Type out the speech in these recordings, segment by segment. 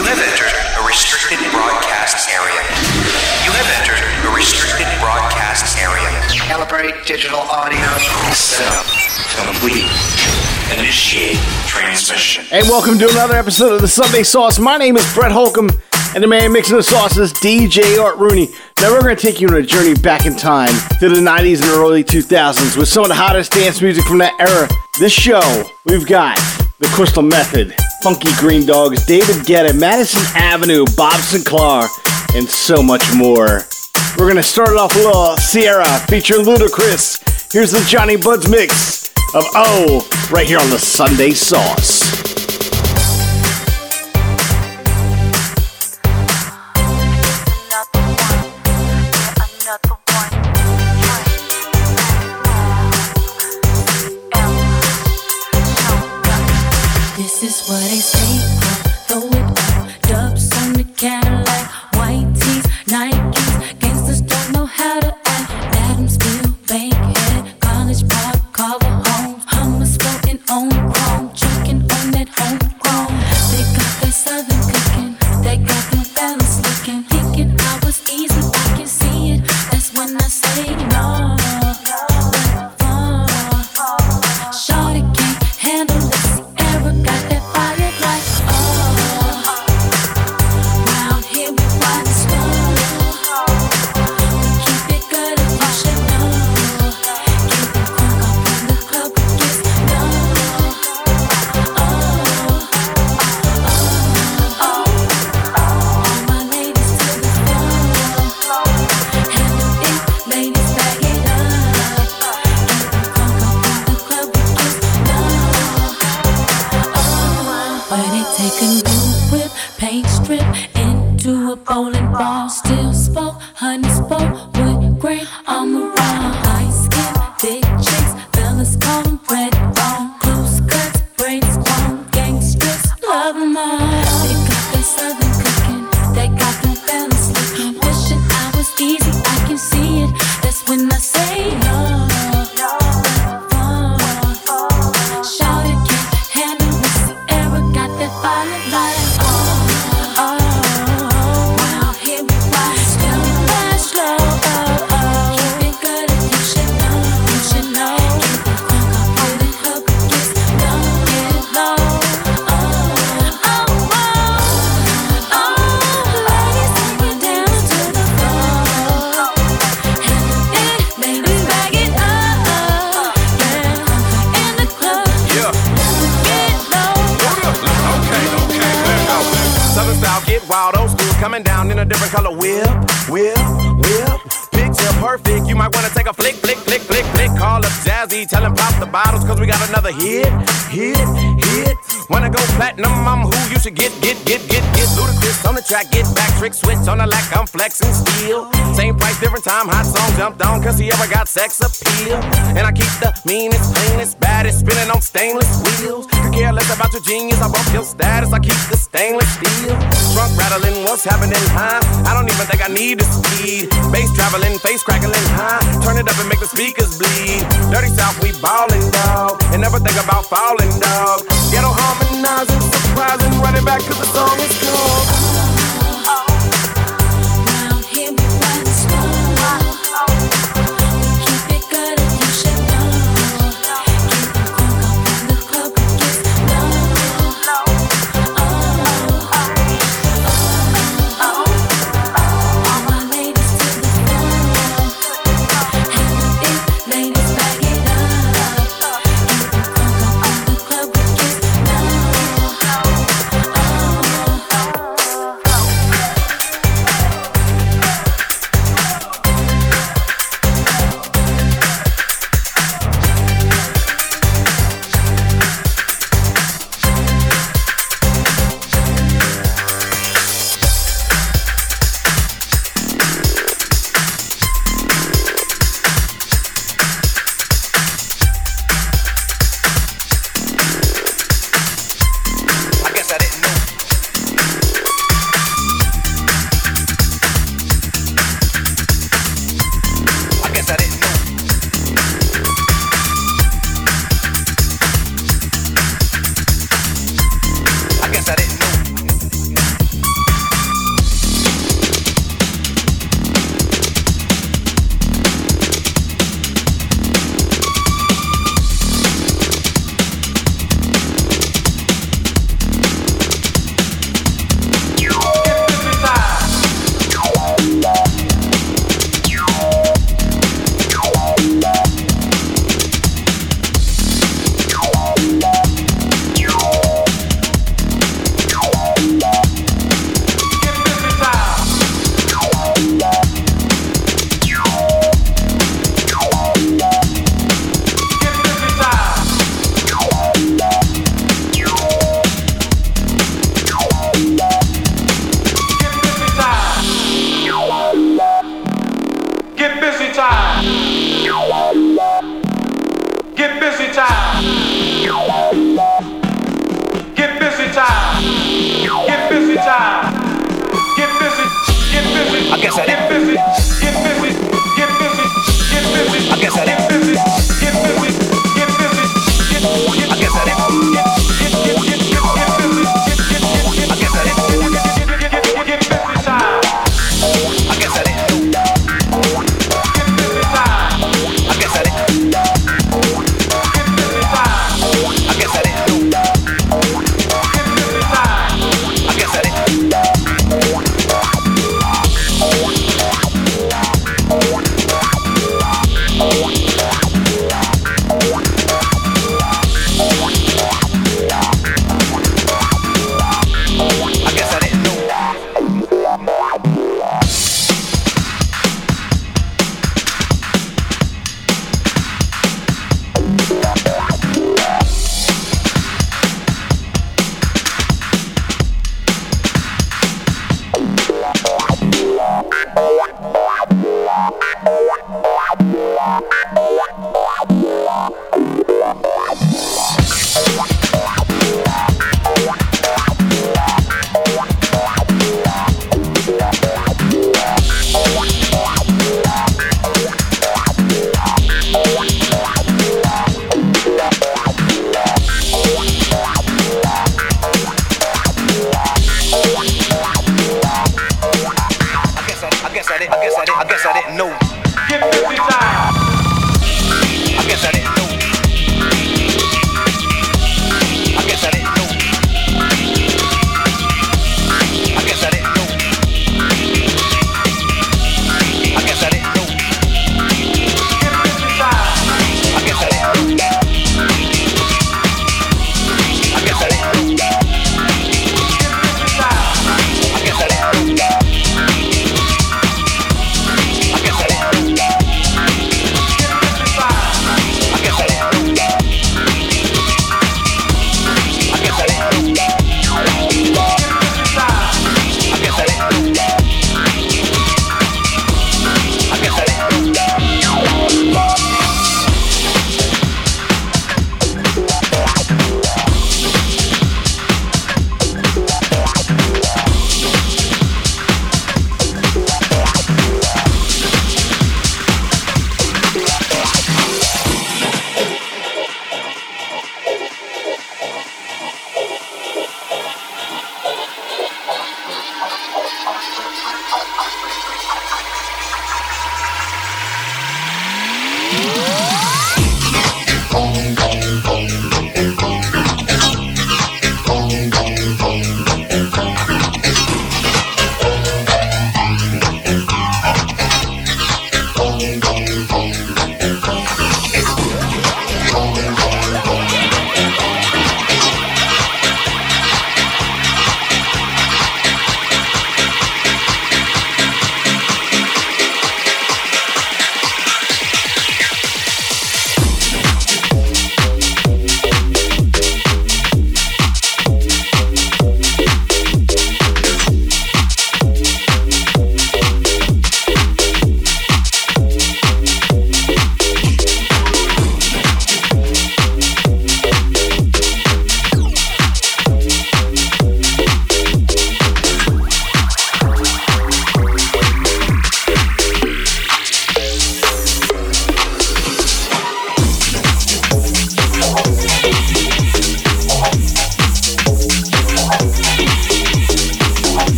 You have entered a restricted broadcast area. You have entered a restricted broadcast area. Calibrate digital audio. Setup complete. Initiate transmission. And welcome to another episode of the Sunday Sauce. My name is Brett Holcomb, and the man mixing the sauces, DJ Art Rooney. Now we're going to take you on a journey back in time to the 90s and early 2000s with some of the hottest dance music from that era. This show, we've got the Crystal Method. Funky Green Dogs, David Guetta, Madison Avenue, Bob Sinclar, and so much more. We're gonna start it off a little Ciara featuring Ludacris. Here's the Johnny Buds mix of Oh, right here on the Sunday Sauce.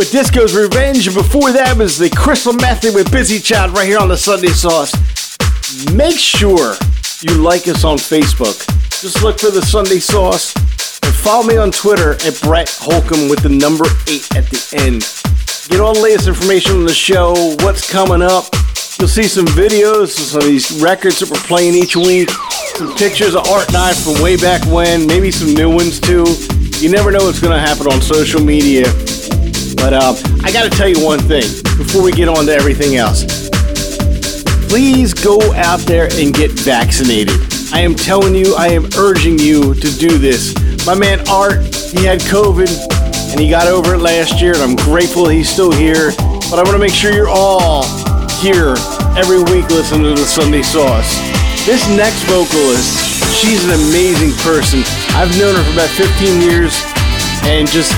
With Disco's Revenge. And before that was the Crystal Method with Busy Child right here on the Sunday Sauce. Make sure you like us on Facebook. Just look for the Sunday Sauce and follow me on Twitter at Brett Holcomb with the number eight at the end. Get all the latest information on the show, what's coming up. You'll see some videos of some of these records that we're playing each week, some pictures of Art and I from way back when, maybe some new ones too. You never know what's going to happen on social media. But um, I got to tell you one thing before we get on to everything else. Please go out there and get vaccinated. I am telling you, I am urging you to do this. My man Art, he had COVID and he got over it last year, and I'm grateful he's still here. But I want to make sure you're all here every week listening to the Sunday Sauce. This next vocalist, she's an amazing person. I've known her for about 15 years and just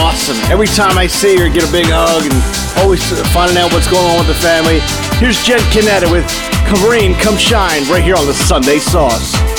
awesome. Every time I see her, get a big hug and always finding out what's going on with the family. Here's Jen Cuneta with Rain, Come Shine right here on the Sunday Sauce.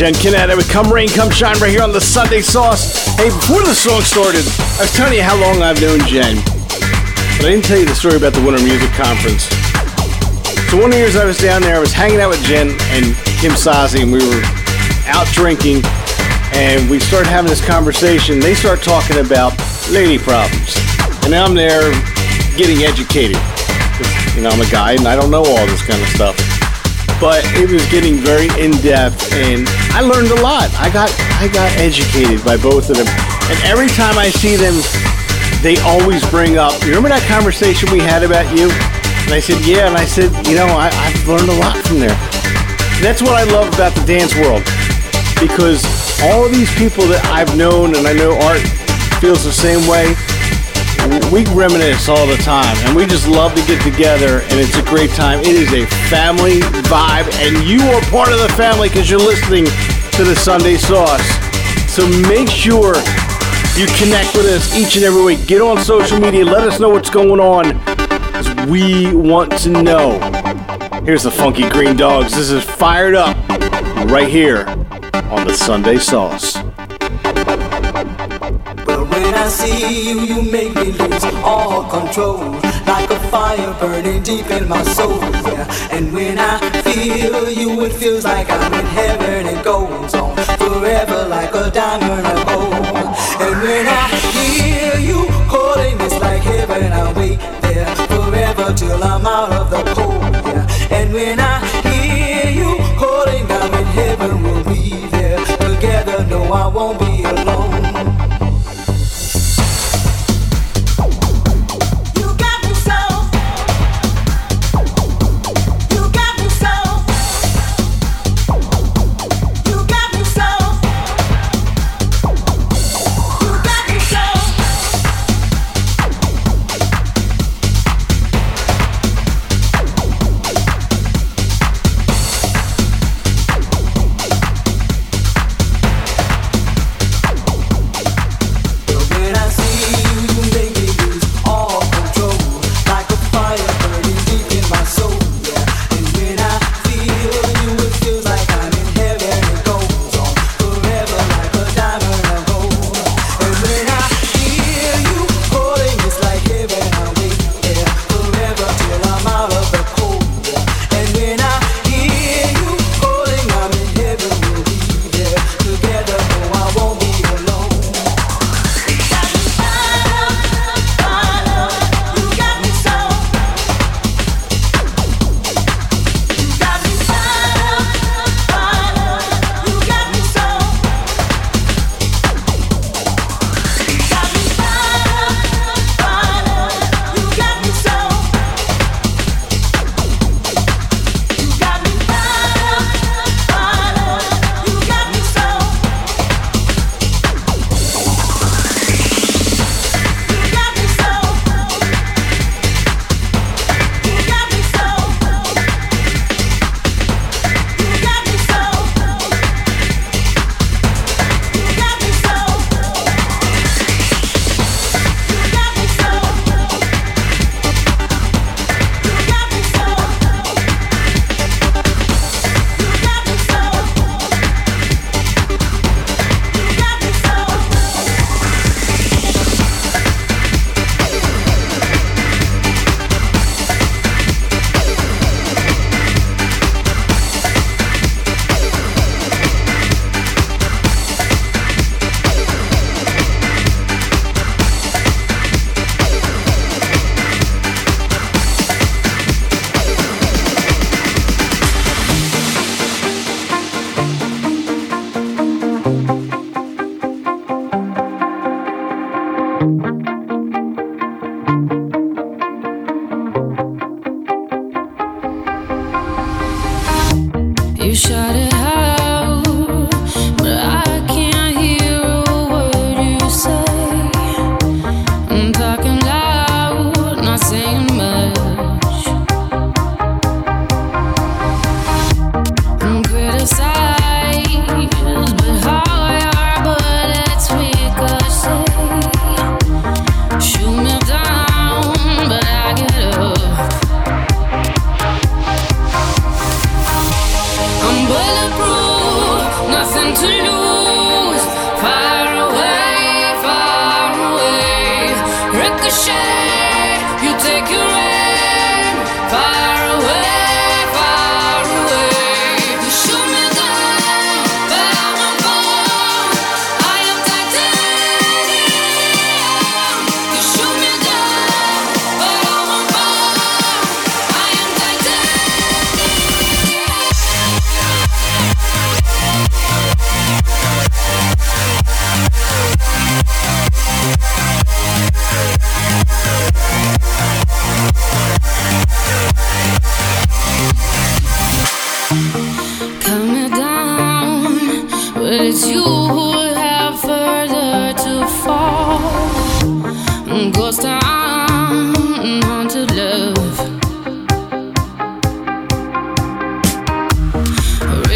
Jen Cuneta with Come Rain, Come Shine right here on the Sunday Sauce. Hey, before the song started, I was telling you how long I've known Jen. But I didn't tell you the story about the Winter Music Conference. So one of the years I was down there, I was hanging out with Jen and Kim Sozzi, and we were out drinking, and we started having this conversation. They start talking about lady problems. And I'm there getting educated. You know, I'm a guy and I don't know all this kind of stuff but it was getting very in depth, and I learned a lot. I got I got educated by both of them, and every time I see them, they always bring up. You remember that conversation we had about you? And I said, yeah, and I said, you know, I, I've learned a lot from there. And that's what I love about the dance world, because all of these people that I've known, and I know Art feels the same way we reminisce all the time and we just love to get together and it's a great time. It is a family vibe and you are part of the family because you're listening to the Sunday Sauce. So make sure you connect with us each and every week. Get on social media. Let us know what's going on 'cause we want to know. Here's the Funky Green Dogs. This is Fired Up right here on the Sunday Sauce. But when I see you, you all control. Like a fire burning deep in my soul. Yeah. And when I feel you, it feels like I'm in heaven. It goes on forever like a diamond of gold. And when I hear you calling, it's like heaven. I wait there forever till I'm out of the cold.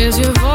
Raise your voice,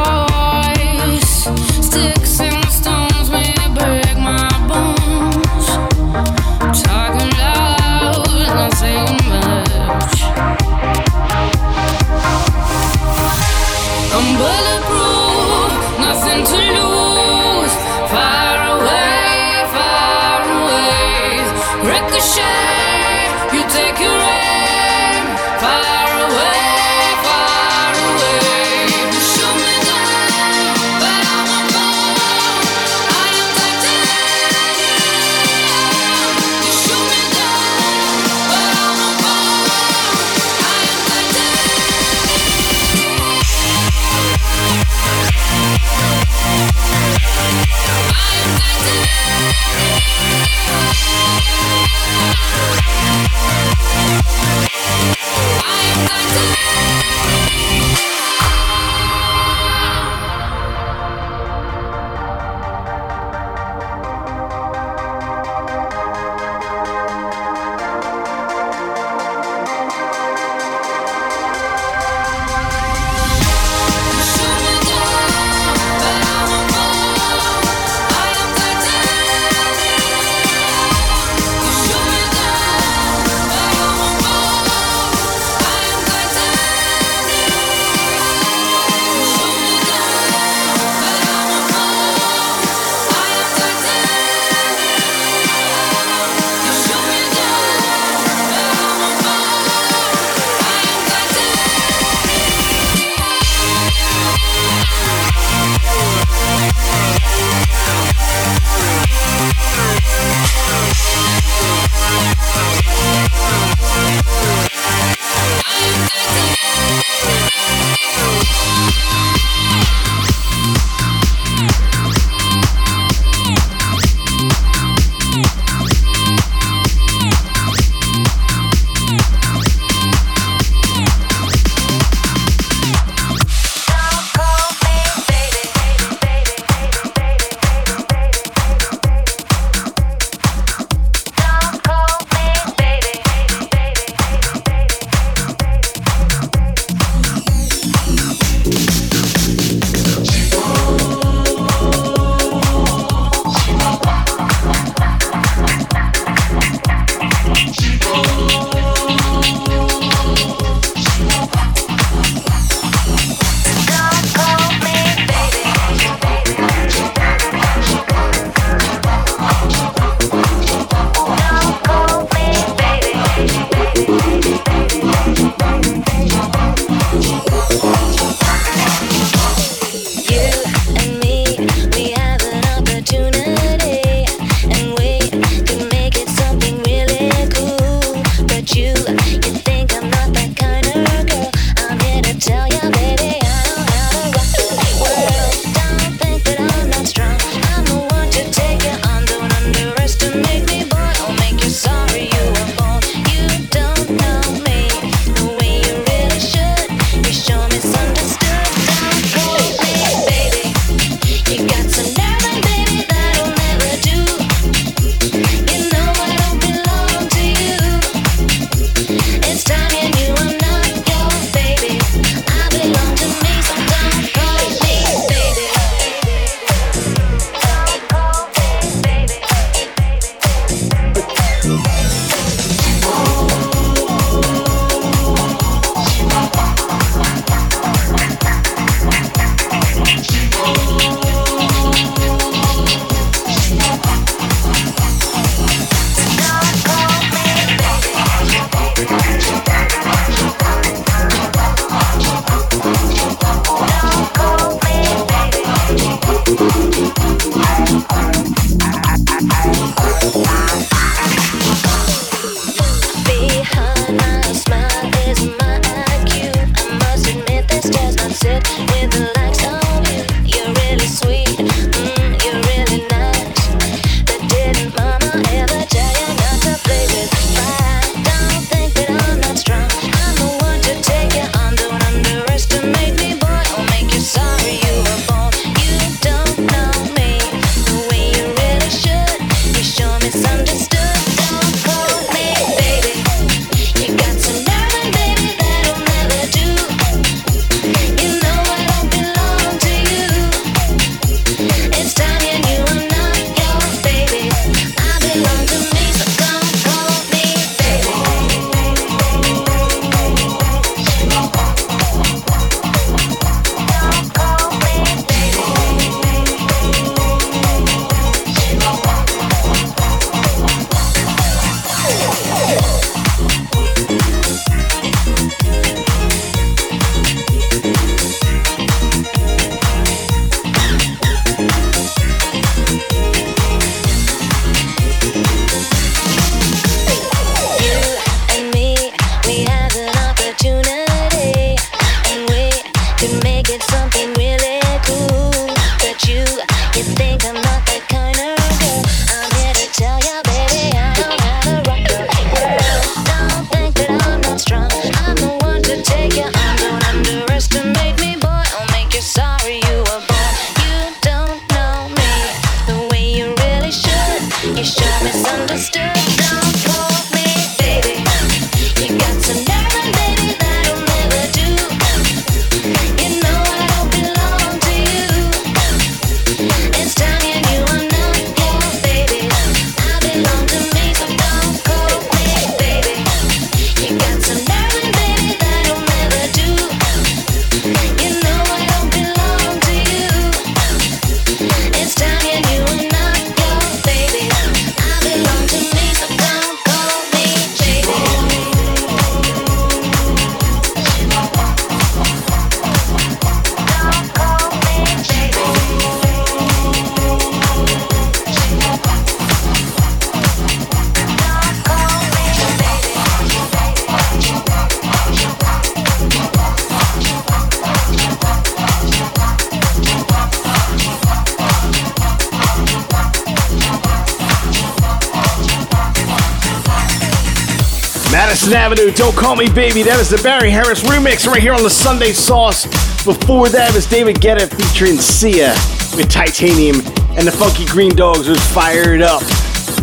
Don't Call Me Baby. That is the Barry Harris remix right here on the Sunday Sauce. Before that was David Guetta featuring Sia with Titanium, and the Funky Green Dogs was Fired Up.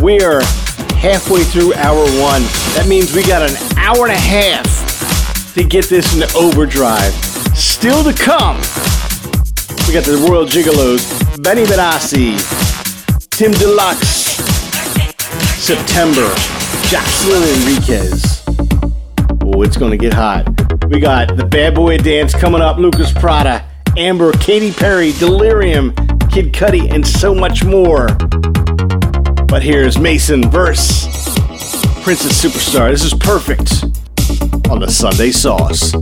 We're halfway through hour one. That means we got an hour and a half to get this into overdrive. Still to come, we got the Royal Gigolos, Benny Benassi, Tim Deluxe, September, Jocelyn Enriquez. Oh, it's gonna get hot. We got the Bad Boy Dance coming up, Lucas Prata, Amber, Katy Perry, Delerium, Kid Cudi, and so much more. But here's Mason verse Princess Superstar. This is perfect on the Sunday Sauce.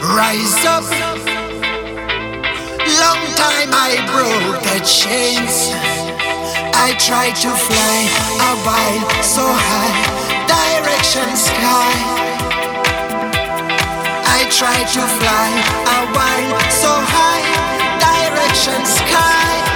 Rise up. Long time I broke the chains. I tried to fly a while so high, direction sky. I tried to fly a while so high, direction sky.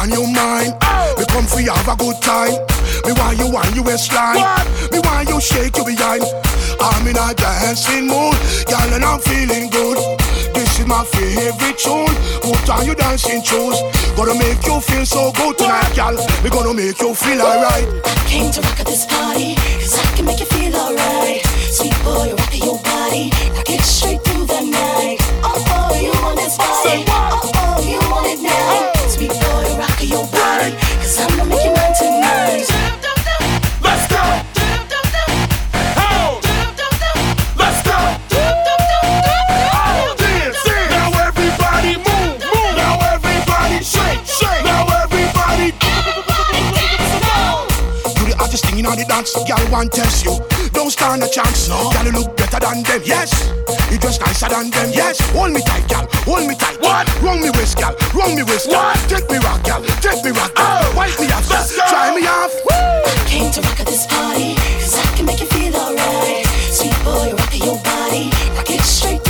On your mind. We come for you have a good time. Me want you on your waistline. Me want you shake your behind. I'm in a dancing mood, girl, and I'm feeling good. This is my favorite tune. Put on your dancing shoes. Gonna make you feel so good tonight, girl. We gonna make you feel alright. I Came to rock at this party, cause I can make you feel alright. Sweet boy, rock your body, now get straight through the night. Oh, oh, you want this body. Oh, oh, thing in all the dance, girl want test you. Don't stand a chance, no. Girl you look better than them, yes. You just nicer than them, yes. Hold me tight, girl, hold me tight. What? Wrong me waist, girl, wrong me waist, girl. What? Take me rock, girl, take me rock, girl. Oh. Wipe me off, girl. Let's go. Try me off. Came to rock at this party, cause I can make you feel alright. Sweet boy, rock your body, now get straight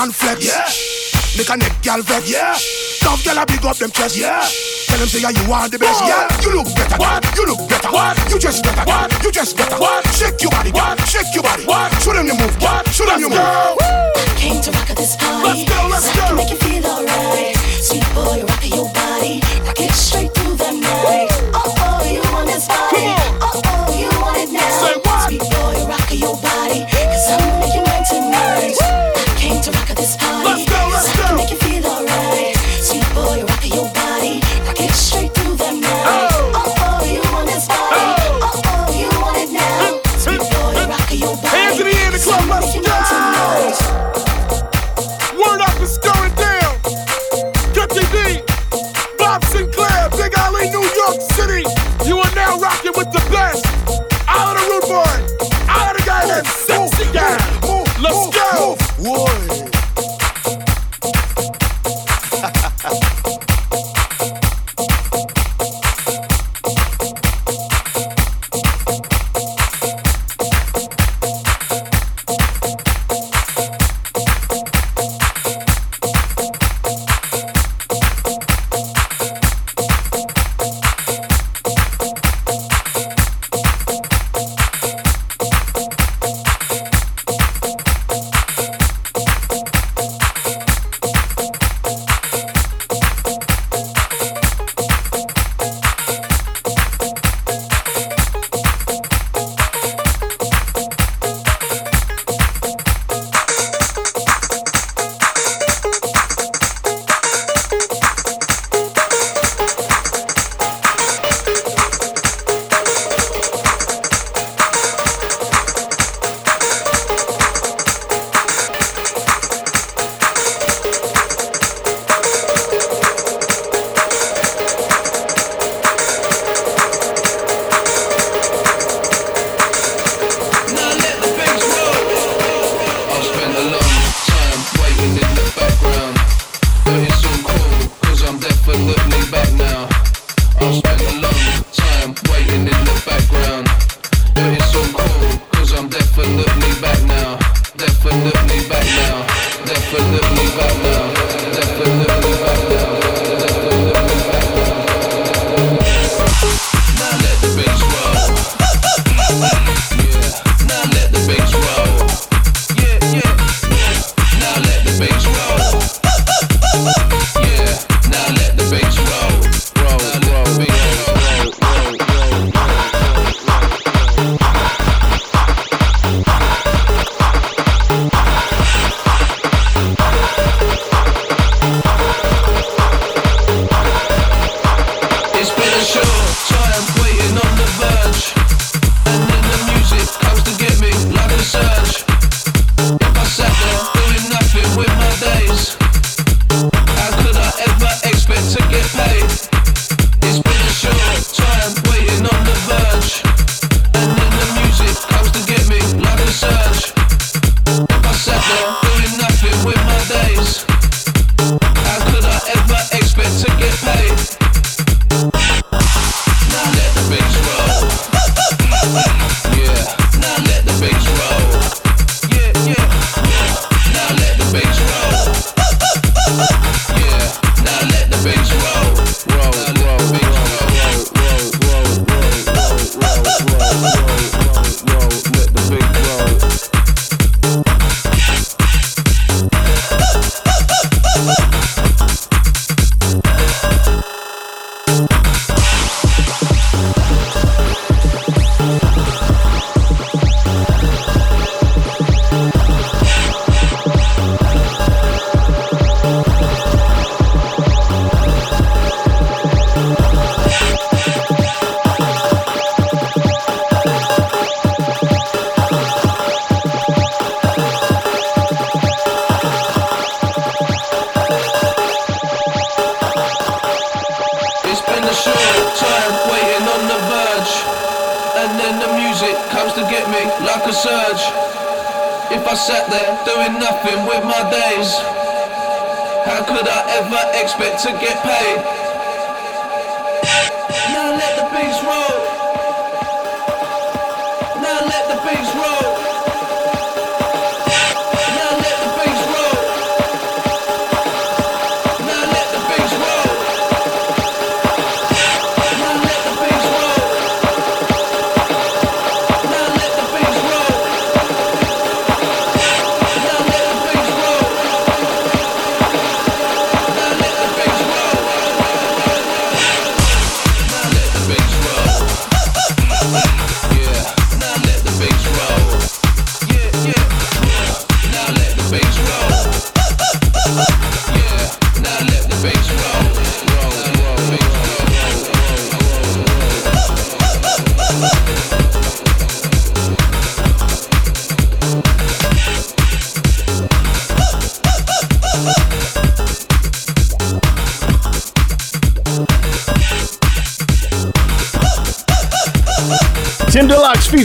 and flex. Yeah. Make a neck, girl vex. Yeah. Tough girl a big up them chest. Yeah. Tell them say yeah, you are the best. What? Yeah, you look better. What? You look better. What? You just better. What? You just better. What? Shake your body. What? Shake your body. What? you move. What? Show them the move. Woo! Came to rock at this party. Let's go, let's so I can make you feel alright. Sweet boy, rock your body. Rock it straight through the night. Oh, oh, you want this body. Oh, oh,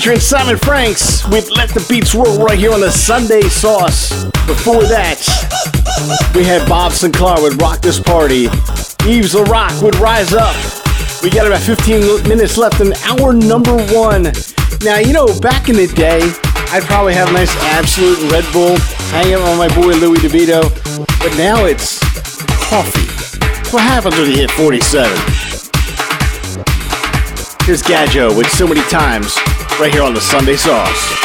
featuring Simon Franks with Let the Beats Roll right here on the Sunday Sauce. Before that, we had Bob Sinclar with Rock This Party. Yves Larock would Rise Up. We got about 15 minutes left in hour number one. Now, you know, back in the day, I'd probably have a nice Absolut Red Bull hanging on my boy Louis DeVito, but now it's coffee. What happens when you hit 47? Here's Gadjo with so many times right here on the Sunday Sauce.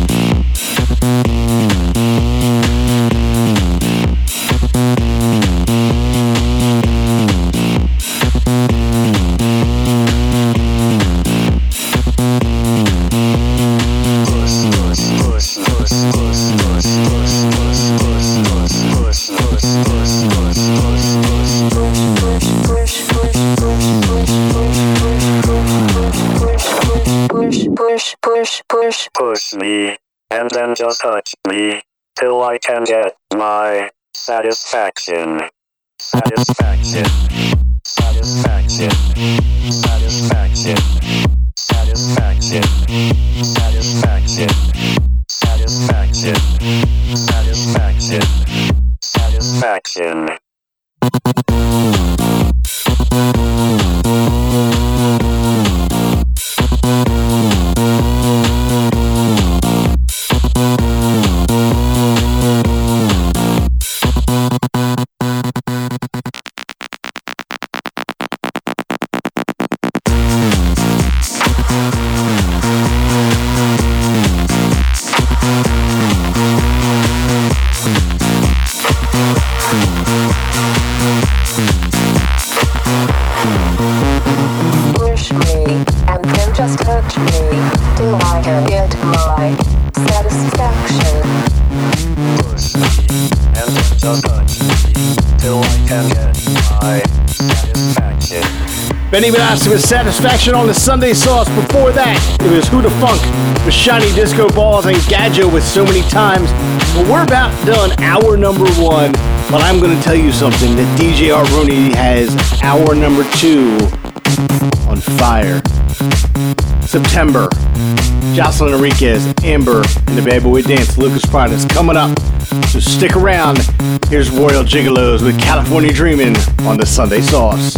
Me, and then just touch me till I can get my satisfaction. Satisfaction. Satisfaction. Satisfaction. Satisfaction. Satisfaction. Satisfaction. Satisfaction. Satisfaction. Benny Benassi with Satisfaction on the Sunday Sauce. Before that, it was Who Da Funk with Shiny Disco Balls and Gadjo with So Many Times. Well, we're about done hour number one, but I'm going to tell you something that DJ Rooney has hour number two on fire. September. Jocelyn Enriquez, Amber, and the Bad Boy Dance, Lucas Prata is coming up. So stick around. Here's Royal Gigolos with California Dreamin' on the Sunday Sauce.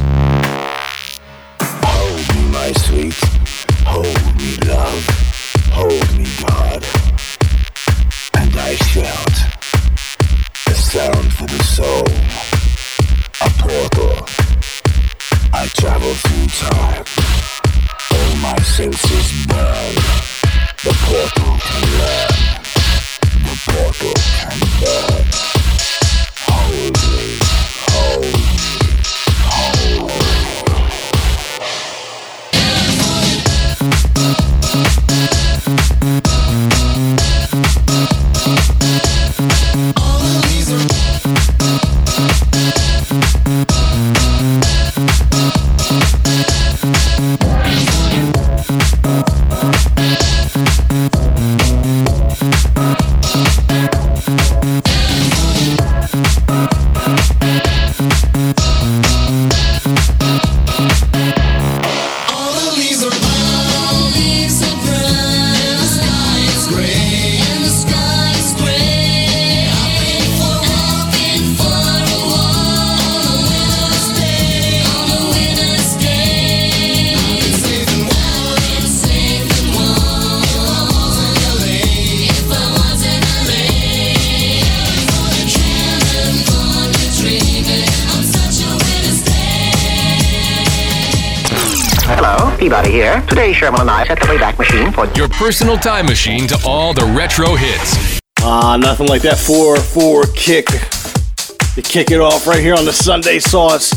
Peabody here. Today, Sherman and I set the Wayback Machine for Your personal time machine to all the retro hits. Ah, nothing like that 4 4 kick to kick it off right here on the Sunday Sauce.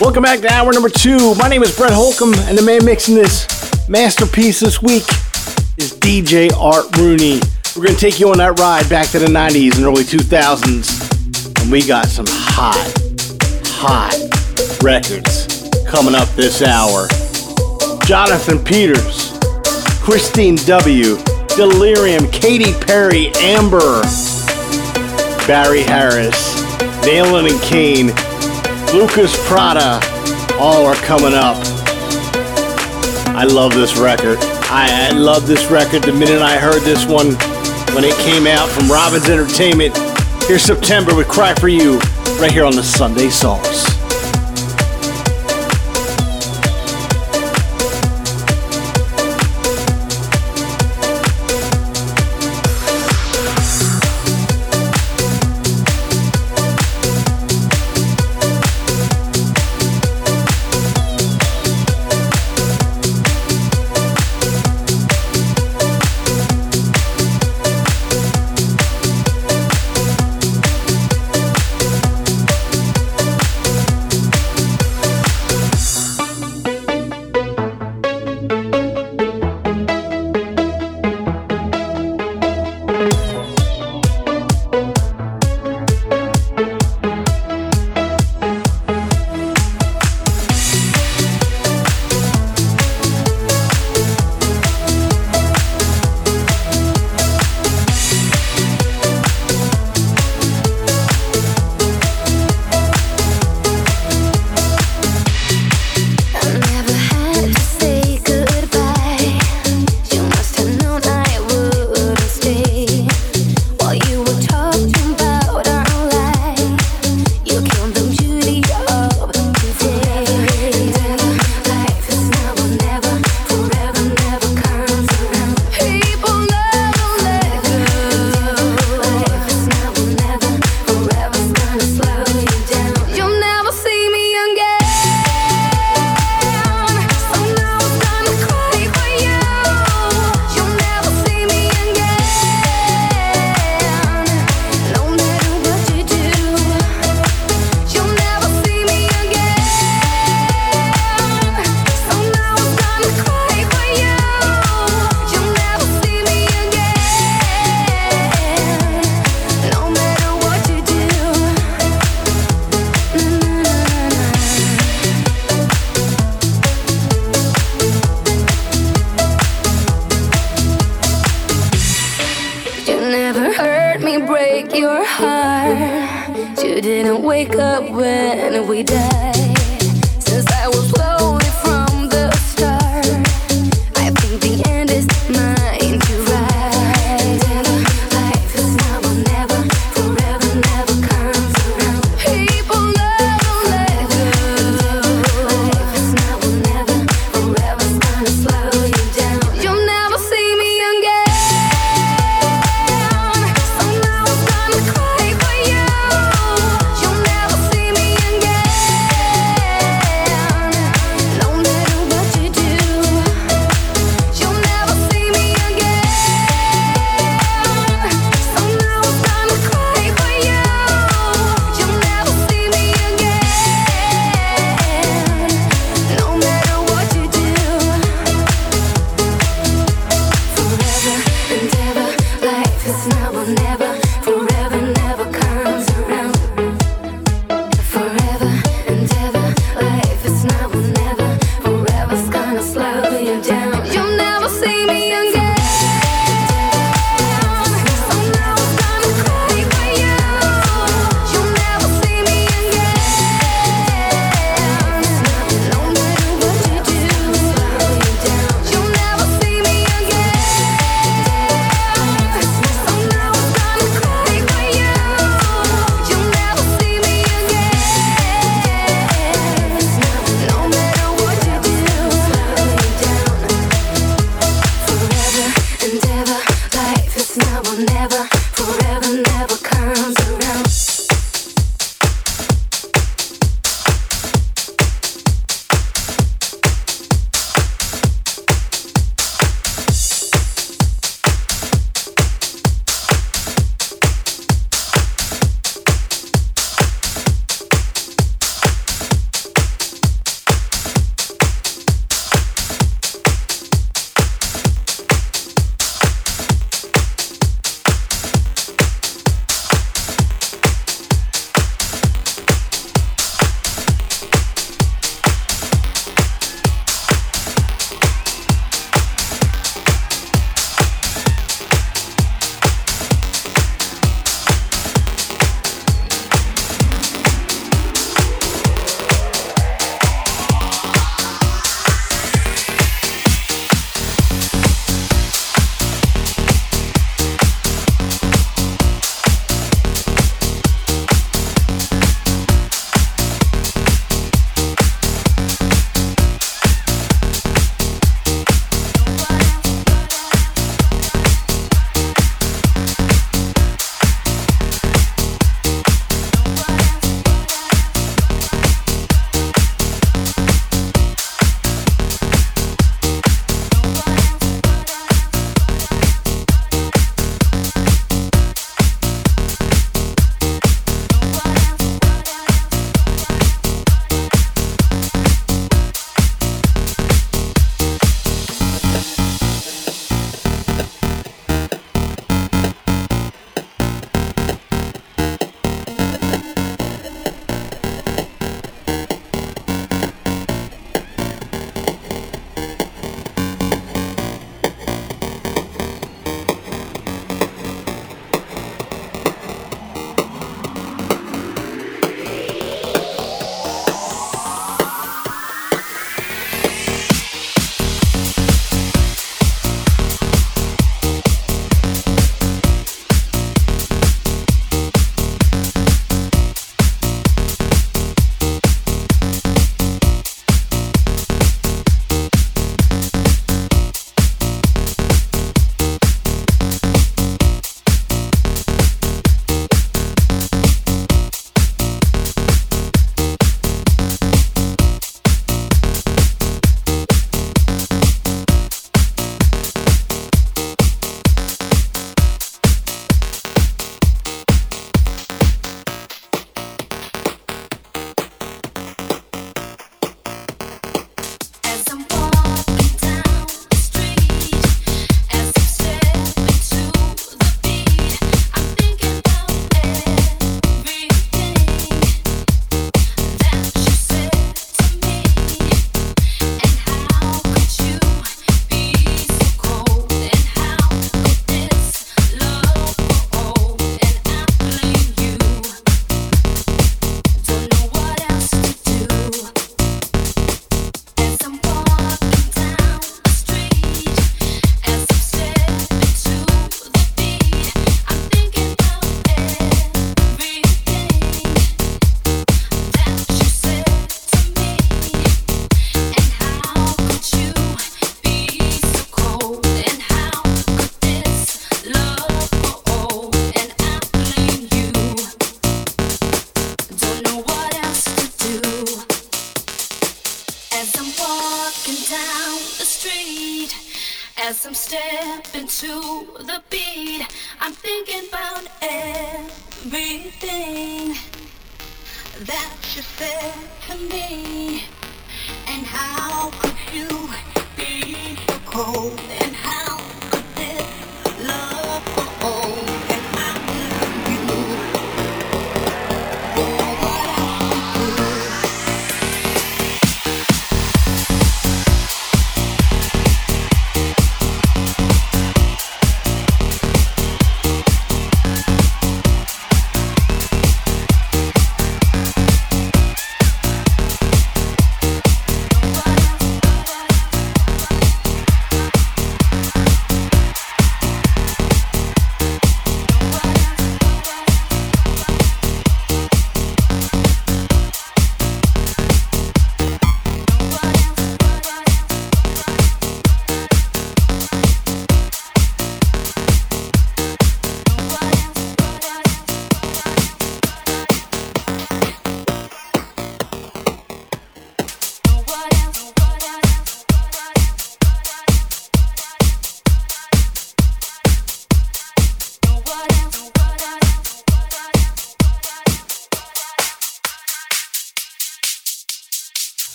Welcome back to hour number two. My name is Brett Holcomb, and the man mixing this masterpiece this week is DJ Art Rooney. We're going to take you on that ride back to the 90s and early 2000s, and we got some hot, hot records coming up this hour. Jonathan Peters, Kristine W., Delerium, Katy Perry, Amber, Barry Harris, Nalin and Kane, Lucas Prata, all are coming up. I love this record. I, I love this record the minute I heard this one when it came out from Robbins Entertainment. Here's September with Cry For You, right here on the Sunday Sauce.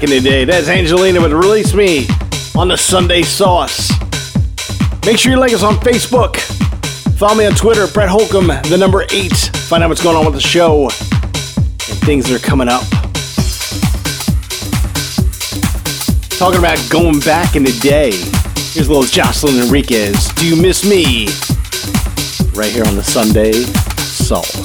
Back in the day. That's Angelina with Release Me on the Sunday Sauce. Make sure you like us on Facebook. Follow me on Twitter, Brett Holcomb, the number eight. Find out what's going on with the show and things that are coming up. Talking about going back in the day. Here's a little Jocelyn Enriquez. Do you miss me? Right here on the Sunday Sauce.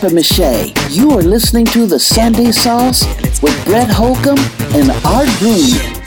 papier mache. You are listening to The Sunday Sauce with Brett Holcomb and Art Green.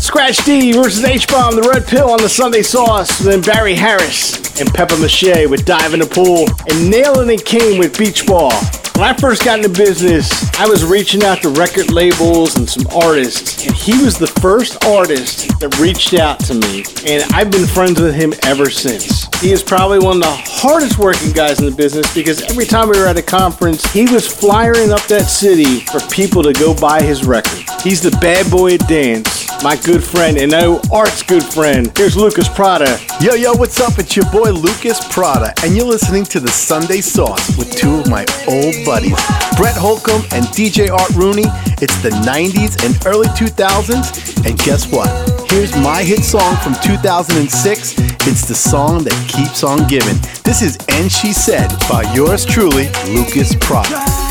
Scratch D versus H Bomb, the Red Pill on the Sunday Sauce. Then Barry Harris and Pepper MaShay with Dive in the Pool. And Nalin and Kane with Beach Ball. When I first got into business, I was reaching out to record labels and some artists. And he was the first artist that reached out to me. And I've been friends with him ever since. He is probably one of the hardest working guys in the business because every time we were at a conference, he was flyering up that city for people to go buy his record. He's the bad boy at dance, my good friend, and I Art's good friend. Here's Lucas Prata. Yo, yo, what's up? It's your boy Lucas Prata, and you're listening to the Sunday Sauce with two of my old buddies, Brett Holcomb and DJ Art Rooney. It's the 90s and early 2000s, and guess what? Here's my hit song from 2006. It's the song that keeps on giving. This is And She Said by yours truly, Lucas Prata.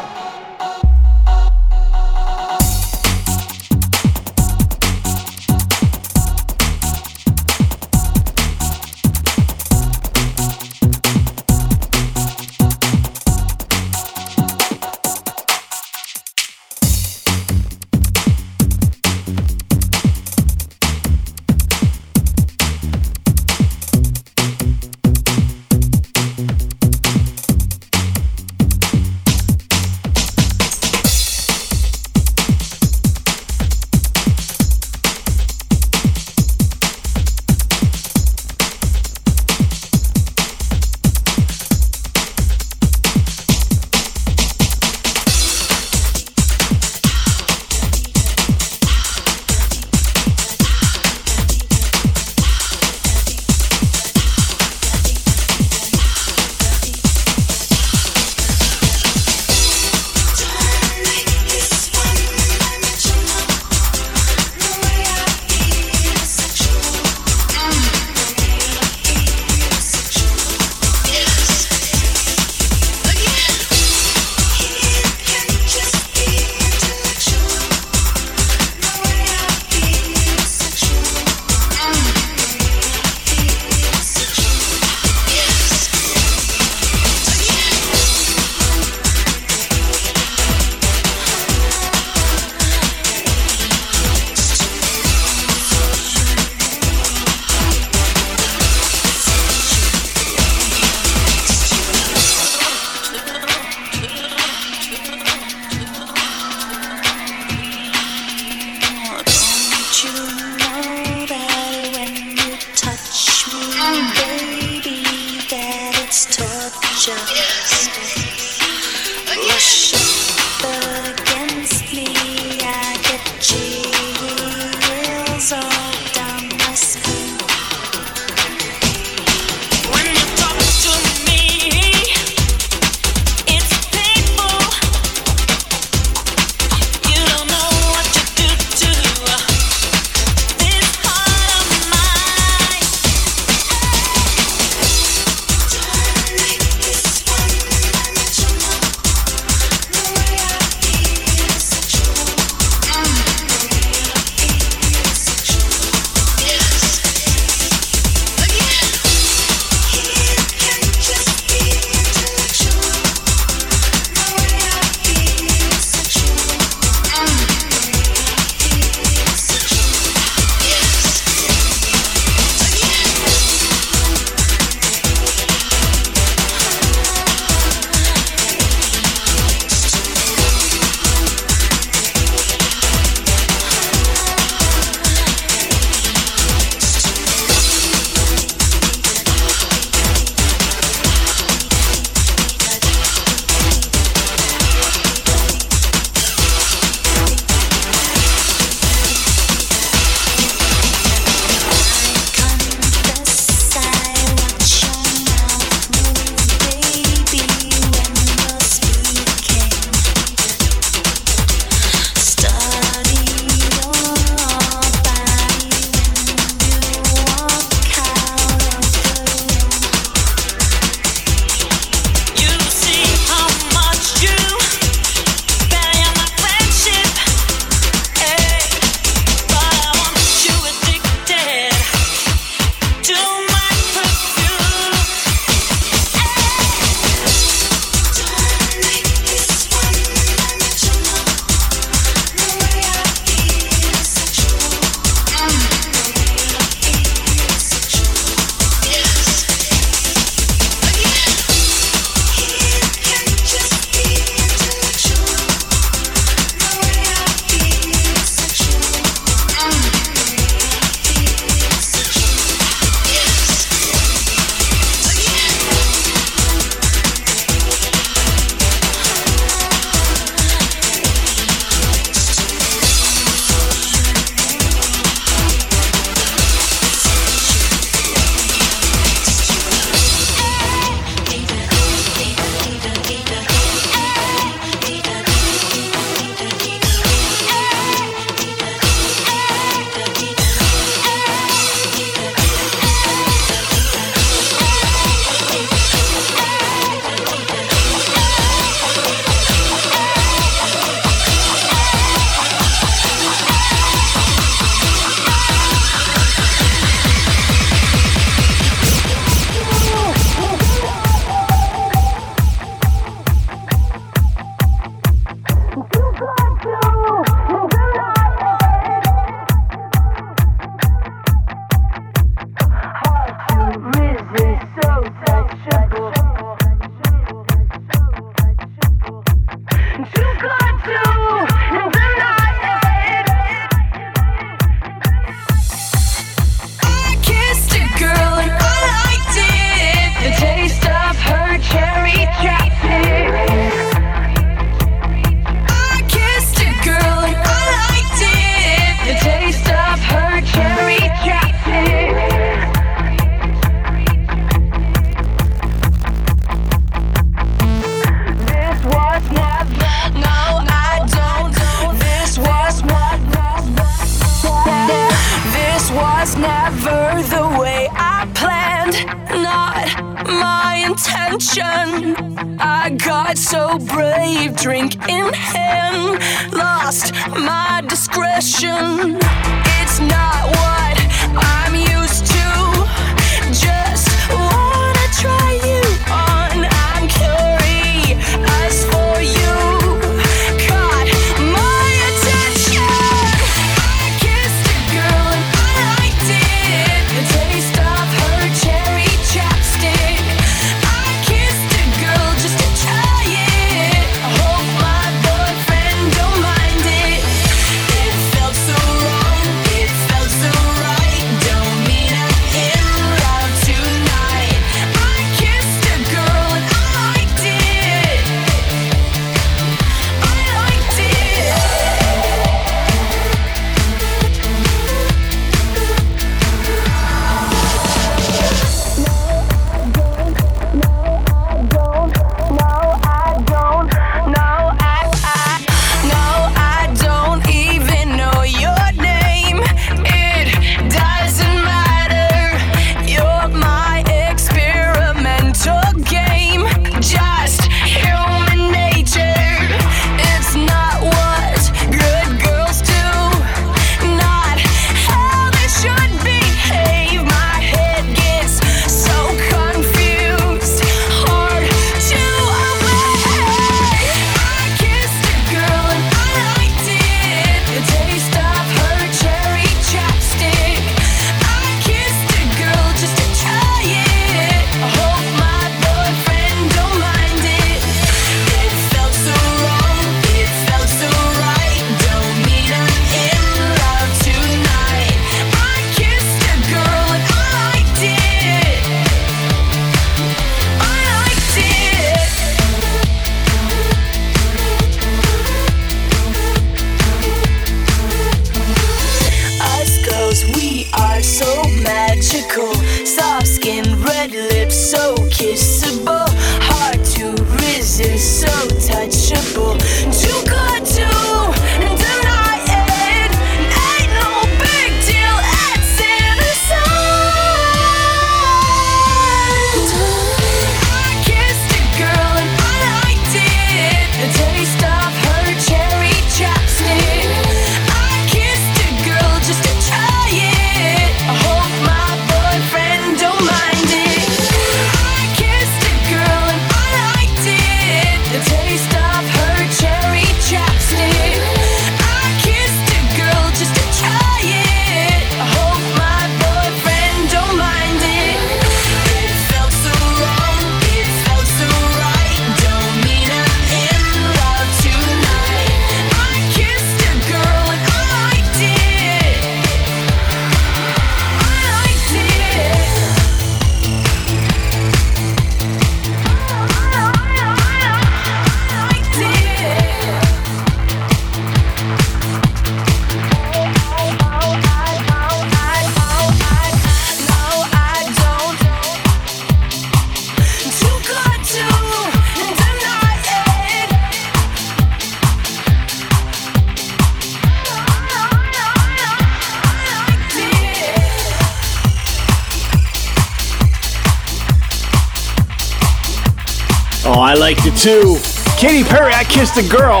Kissed a Girl.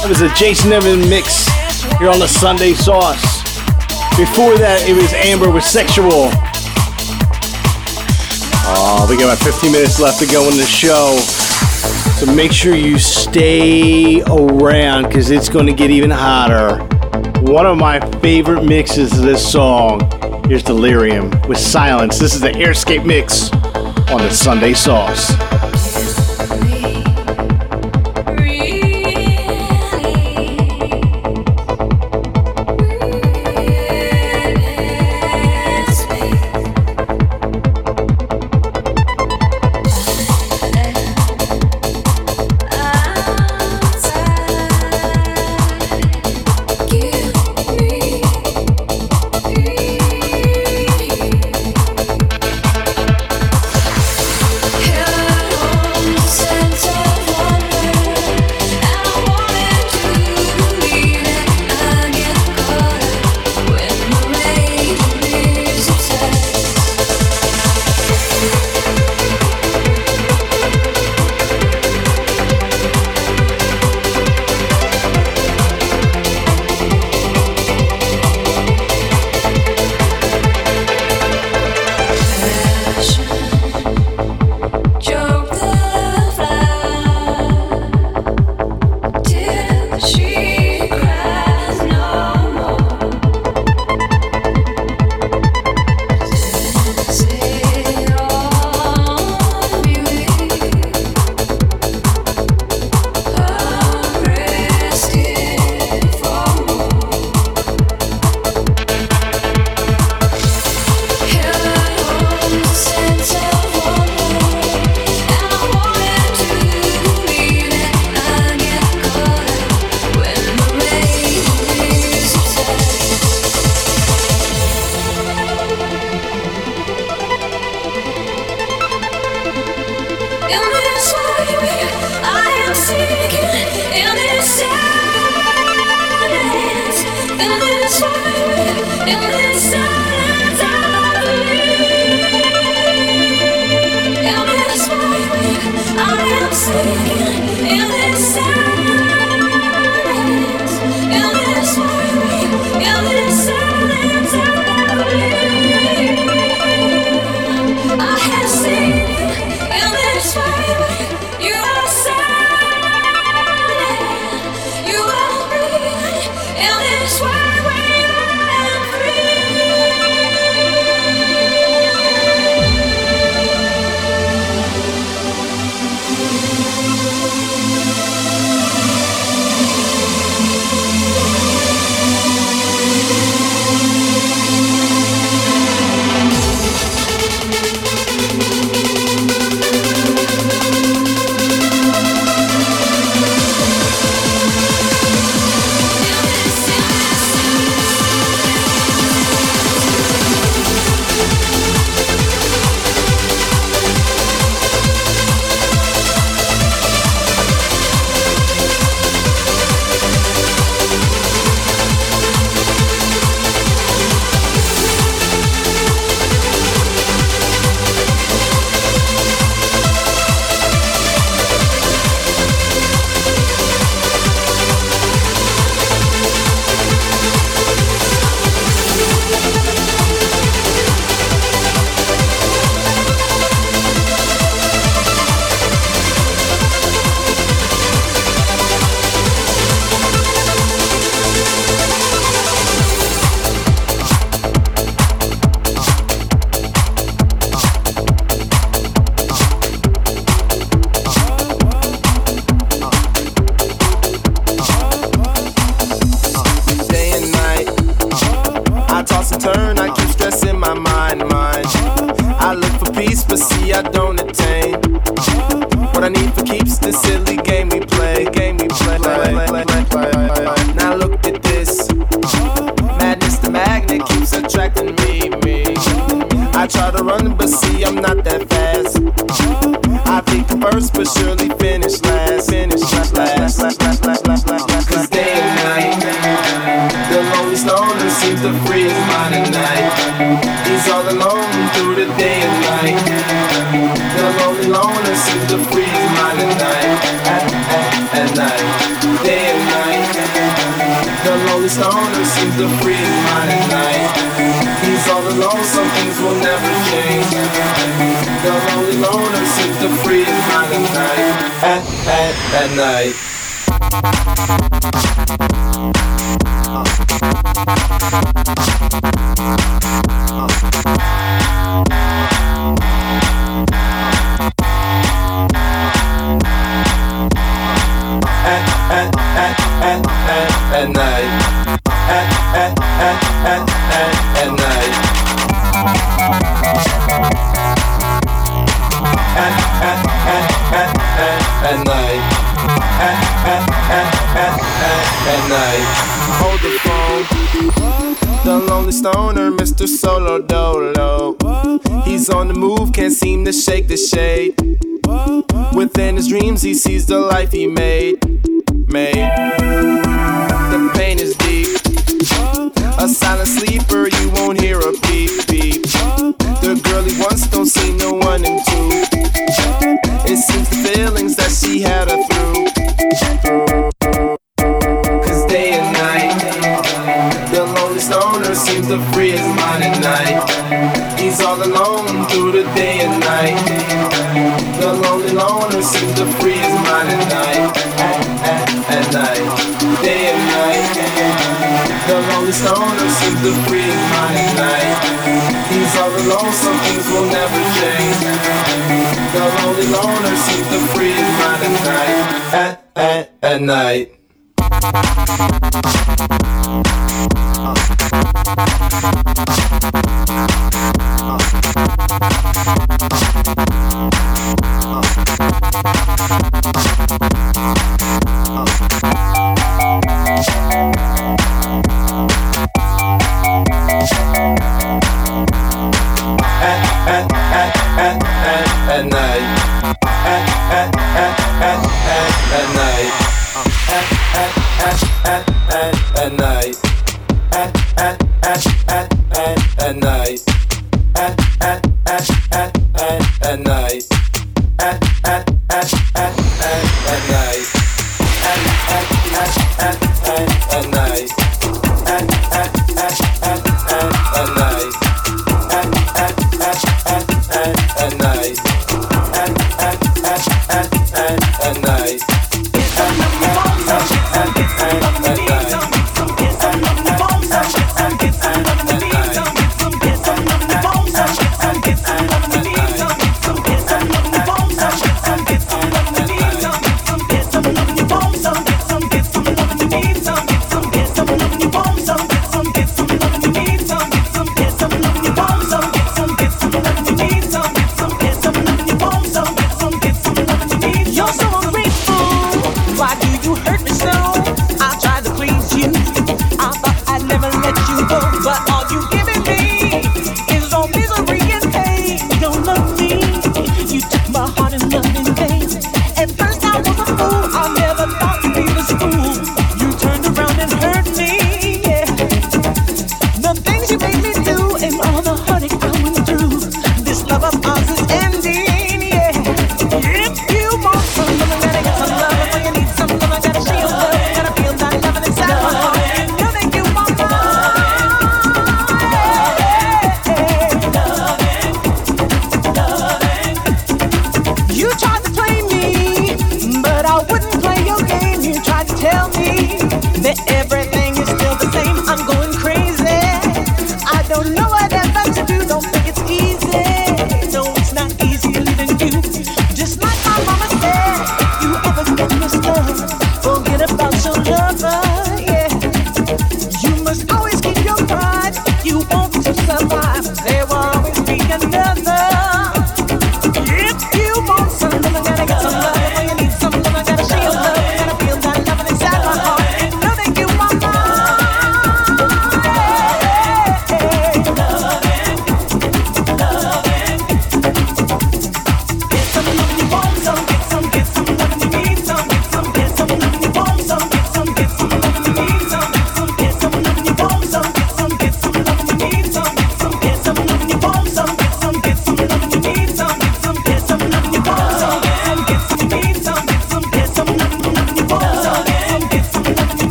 That was a Jason Evan mix here on the Sunday Sauce. Before that, it was Amber with Sexual. Oh, we got about 15 minutes left to go in the show. So make sure you stay around because it's going to get even hotter. One of my favorite mixes of this song. Here's Delerium with Silence. This is the Airscape mix on the Sunday Sauce. At, at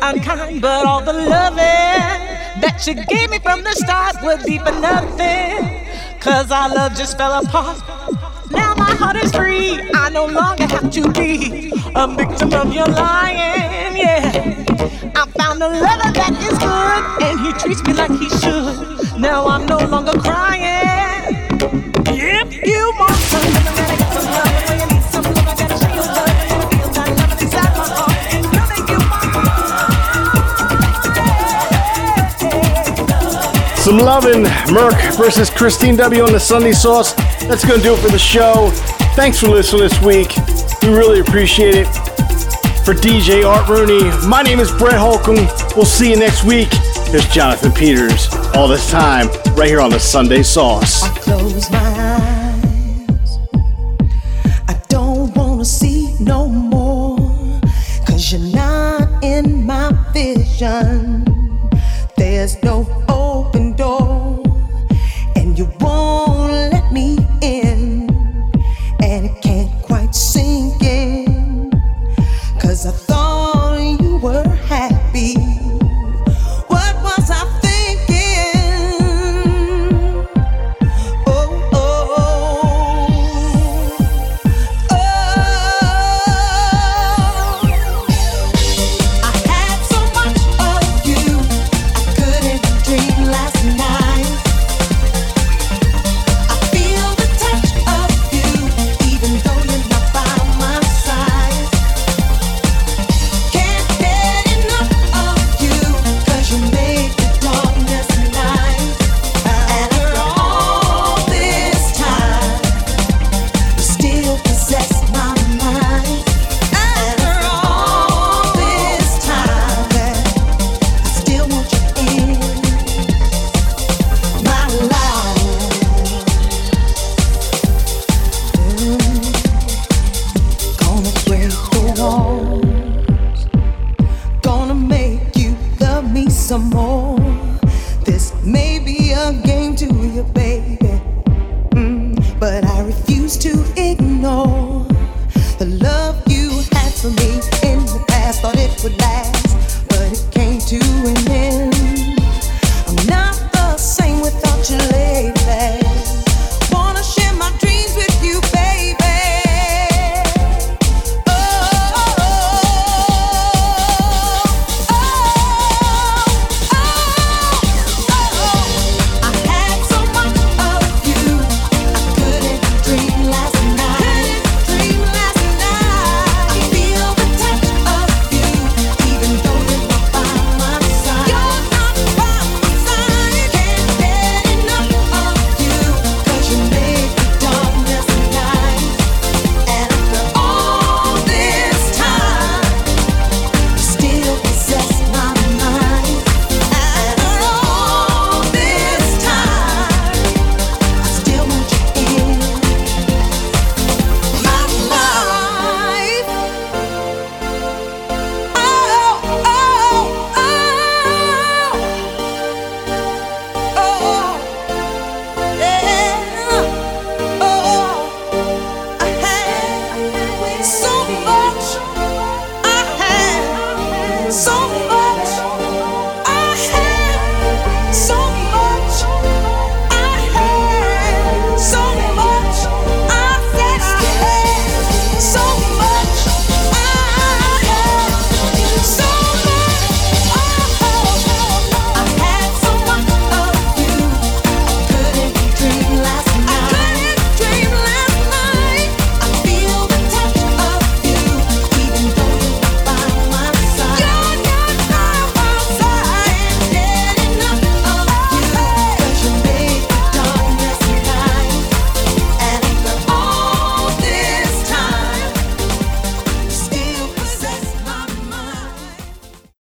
unkind, but all the loving that you gave me from the start would be for nothing. Cause our love just fell apart. Now my heart is free. I no longer have to be a victim of your lying. Yeah. I found a lover that is good, and he treats me like he should. Now I'm no longer crying. That you Some lovin', Murk versus Kristine W on the Sunday Sauce. That's gonna do it for the show. Thanks for listening this week. We really appreciate it. For DJ Art Rooney, my name is Brett Holcomb. We'll see you next week. There's Jonathan Peters. All this time, right here on the Sunday Sauce. I close my eyes. I don't wanna see no more. Cause you're not in my vision. There's no